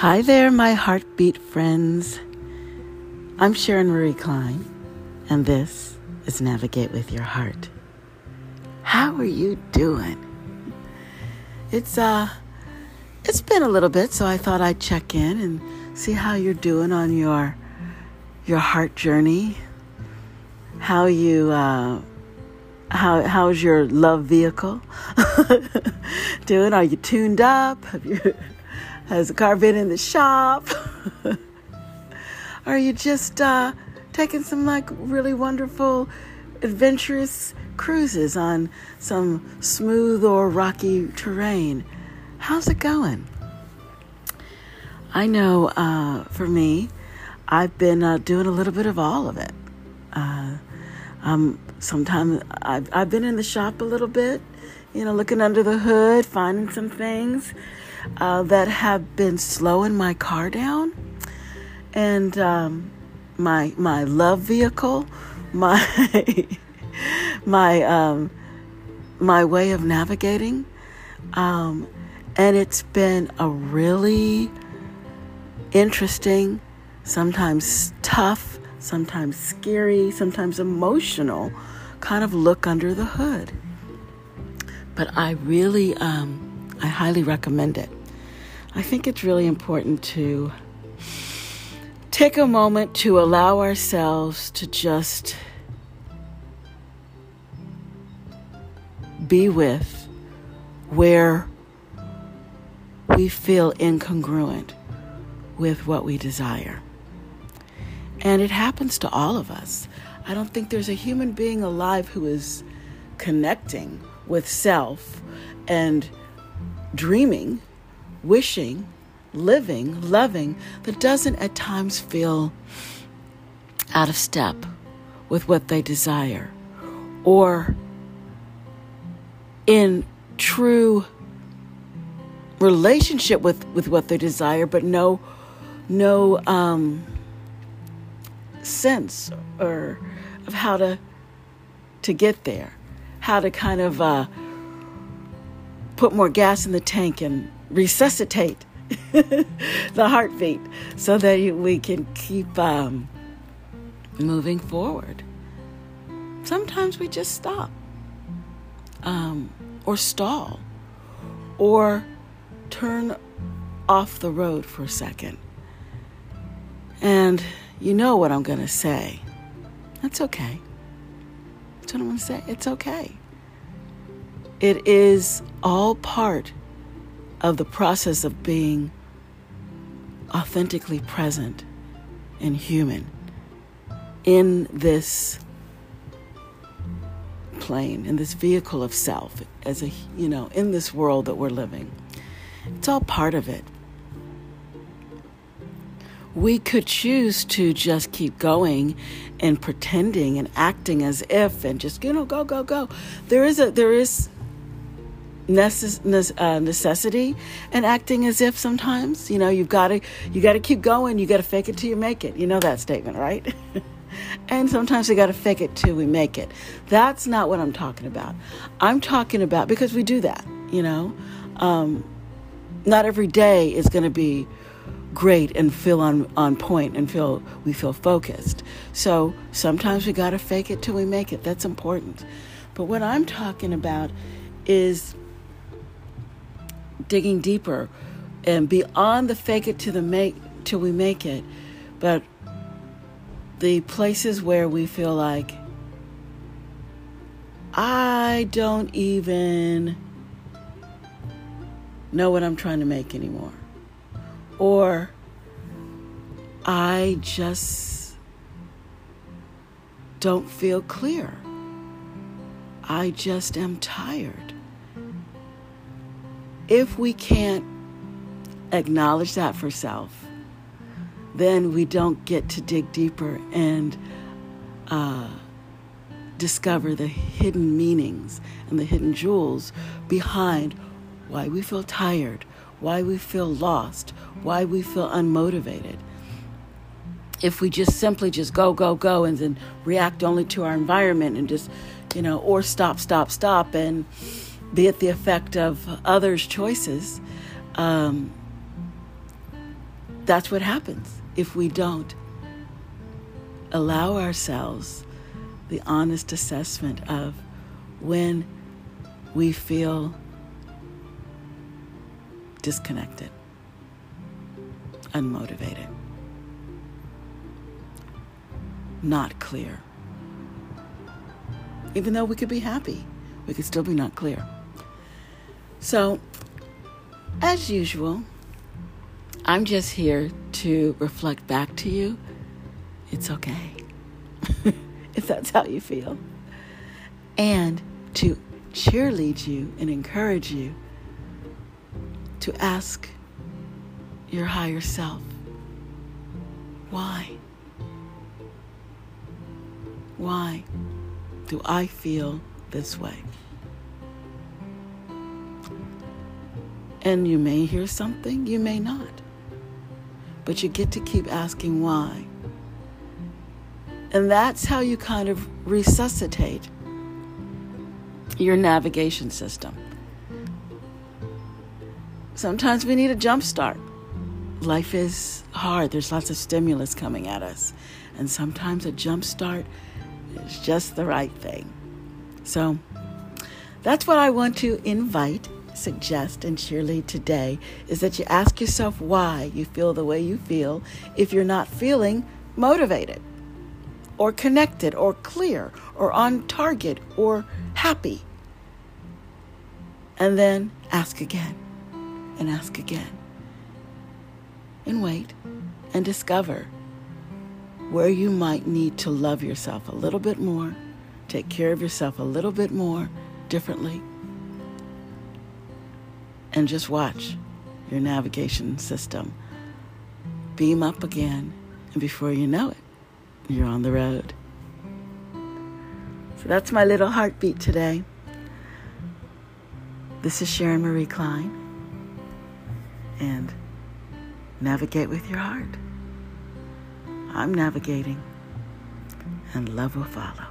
Hi there, my heartbeat friends. I'm Sharon Marie Klein, and this is Navigate with Your Heart. How are you doing? It's uh it's been a little bit, so I thought I'd check in and see how you're doing on your your heart journey. How you uh how how's your love vehicle doing? Are you tuned up? Have you has the car been in the shop? Are you just uh, taking some like really wonderful, adventurous cruises on some smooth or rocky terrain? How's it going? I know uh, for me, I've been uh, doing a little bit of all of it. Uh, um, sometimes I've, I've been in the shop a little bit, you know, looking under the hood, finding some things uh, that have been slowing my car down, and um, my my love vehicle, my my um, my way of navigating, um, and it's been a really interesting, sometimes tough, sometimes scary, sometimes emotional kind of look under the hood. But I really um, I highly recommend it. I think it's really important to take a moment to allow ourselves to just be with where we feel incongruent with what we desire. And it happens to all of us. I don't think there's a human being alive who is connecting with self and dreaming, wishing, living, loving that doesn't at times feel out of step with what they desire or in true relationship with, with what they desire, but no no um, sense or of how to to get there, how to kind of uh, put more gas in the tank and resuscitate the heartbeat so that we can keep um, moving forward. Sometimes we just stop um, or stall or turn off the road for a second. And you know what I'm going to say. That's okay. That's what I'm going to say. It's okay. It is all part of the process of being authentically present and human in this plane, in this vehicle of self, as a, you know, in this world that we're living. It's all part of it. We could choose to just keep going and pretending and acting as if and just, you know, go, go, go. There is a, there is necessity and acting as if sometimes you know you've got to you got to keep going you got to fake it till you make it. You know that statement right? And sometimes we got to fake it till we make it. That's not what i'm talking about. I'm talking about because we do that you know? Um, not every day is going to be great and feel on, on point and feel we feel focused. So sometimes we got to fake it till we make it. That's important. But what i'm talking about is digging deeper and beyond the fake it to the make till we make it, but the places where we feel like I don't even know what I'm trying to make anymore. Or I just don't feel clear. I just am tired if we can't acknowledge that for self, then we don't get to dig deeper and uh, discover the hidden meanings and the hidden jewels behind why we feel tired, why we feel lost, why we feel unmotivated. If we just simply just go, go, go and then react only to our environment and just, you know, or stop, stop, stop and be it the effect of others' choices, um, that's what happens if we don't allow ourselves the honest assessment of when we feel disconnected, unmotivated, not clear. Even though we could be happy, we could still be not clear. So, as usual, I'm just here to reflect back to you. It's okay if that's how you feel. And to cheerlead you and encourage you to ask your higher self, why? Why do I feel this way? And you may hear something, you may not. But you get to keep asking why. And that's how you kind of resuscitate your navigation system. Sometimes we need a jump start. Life is hard, there's lots of stimulus coming at us. And sometimes a jump start is just the right thing. So that's what I want to invite suggest and cheerlead today is that you ask yourself why you feel the way you feel if you're not feeling motivated or connected or clear or on target or happy. And then ask again and ask again. And wait and discover where you might need to love yourself a little bit more, take care of yourself a little bit more differently and just watch your navigation system beam up again, and before you know it, you're on the road. So that's my little heartbeat today. This is Sharon Marie Klein, and navigate with your heart. I'm navigating, and love will follow.